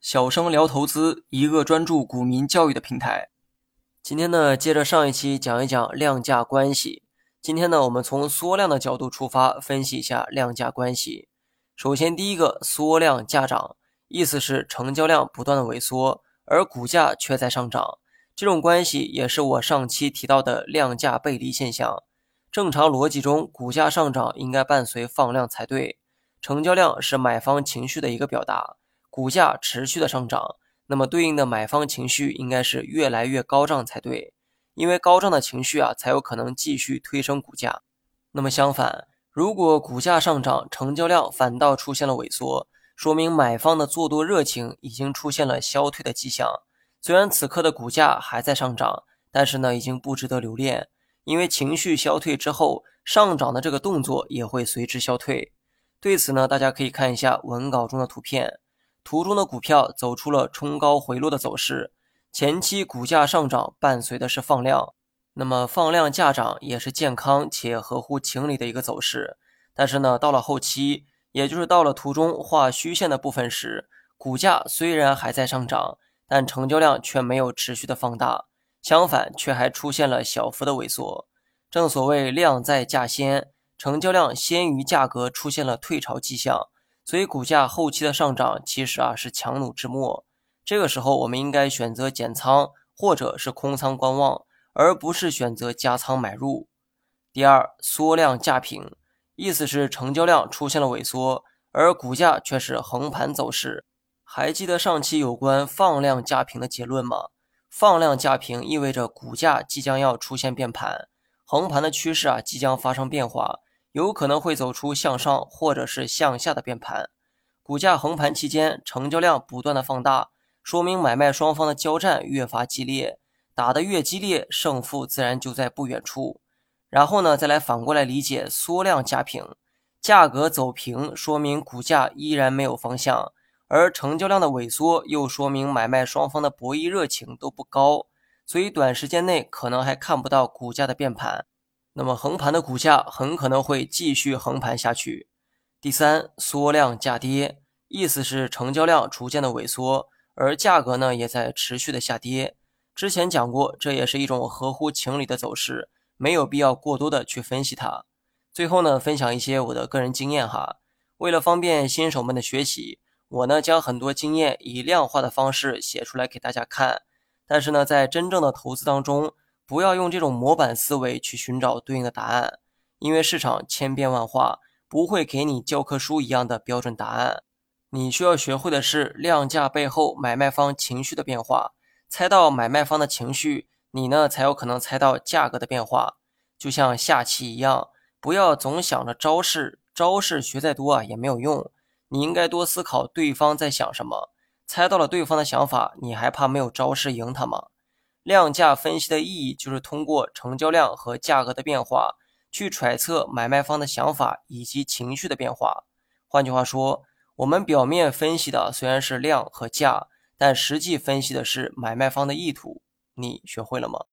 小生聊投资，一个专注股民教育的平台。今天呢，接着上一期讲一讲量价关系。今天呢，我们从缩量的角度出发，分析一下量价关系。首先，第一个，缩量价涨，意思是成交量不断的萎缩，而股价却在上涨。这种关系也是我上期提到的量价背离现象。正常逻辑中，股价上涨应该伴随放量才对。成交量是买方情绪的一个表达，股价持续的上涨，那么对应的买方情绪应该是越来越高涨才对，因为高涨的情绪啊，才有可能继续推升股价。那么相反，如果股价上涨，成交量反倒出现了萎缩，说明买方的做多热情已经出现了消退的迹象。虽然此刻的股价还在上涨，但是呢，已经不值得留恋，因为情绪消退之后，上涨的这个动作也会随之消退。对此呢，大家可以看一下文稿中的图片，图中的股票走出了冲高回落的走势，前期股价上涨伴随的是放量，那么放量价涨也是健康且合乎情理的一个走势。但是呢，到了后期，也就是到了图中画虚线的部分时，股价虽然还在上涨，但成交量却没有持续的放大，相反却还出现了小幅的萎缩。正所谓量在价先。成交量先于价格出现了退潮迹象，所以股价后期的上涨其实啊是强弩之末。这个时候我们应该选择减仓或者是空仓观望，而不是选择加仓买入。第二，缩量价平，意思是成交量出现了萎缩，而股价却是横盘走势。还记得上期有关放量价平的结论吗？放量价平意味着股价即将要出现变盘，横盘的趋势啊即将发生变化。有可能会走出向上或者是向下的变盘，股价横盘期间成交量不断的放大，说明买卖双方的交战越发激烈，打得越激烈，胜负自然就在不远处。然后呢，再来反过来理解缩量价平，价格走平，说明股价依然没有方向，而成交量的萎缩又说明买卖双方的博弈热情都不高，所以短时间内可能还看不到股价的变盘。那么横盘的股价很可能会继续横盘下去。第三，缩量价跌，意思是成交量逐渐的萎缩，而价格呢也在持续的下跌。之前讲过，这也是一种合乎情理的走势，没有必要过多的去分析它。最后呢，分享一些我的个人经验哈。为了方便新手们的学习，我呢将很多经验以量化的方式写出来给大家看。但是呢，在真正的投资当中，不要用这种模板思维去寻找对应的答案，因为市场千变万化，不会给你教科书一样的标准答案。你需要学会的是量价背后买卖方情绪的变化，猜到买卖方的情绪，你呢才有可能猜到价格的变化。就像下棋一样，不要总想着招式，招式学再多啊也没有用。你应该多思考对方在想什么，猜到了对方的想法，你还怕没有招式赢他吗？量价分析的意义就是通过成交量和价格的变化，去揣测买卖方的想法以及情绪的变化。换句话说，我们表面分析的虽然是量和价，但实际分析的是买卖方的意图。你学会了吗？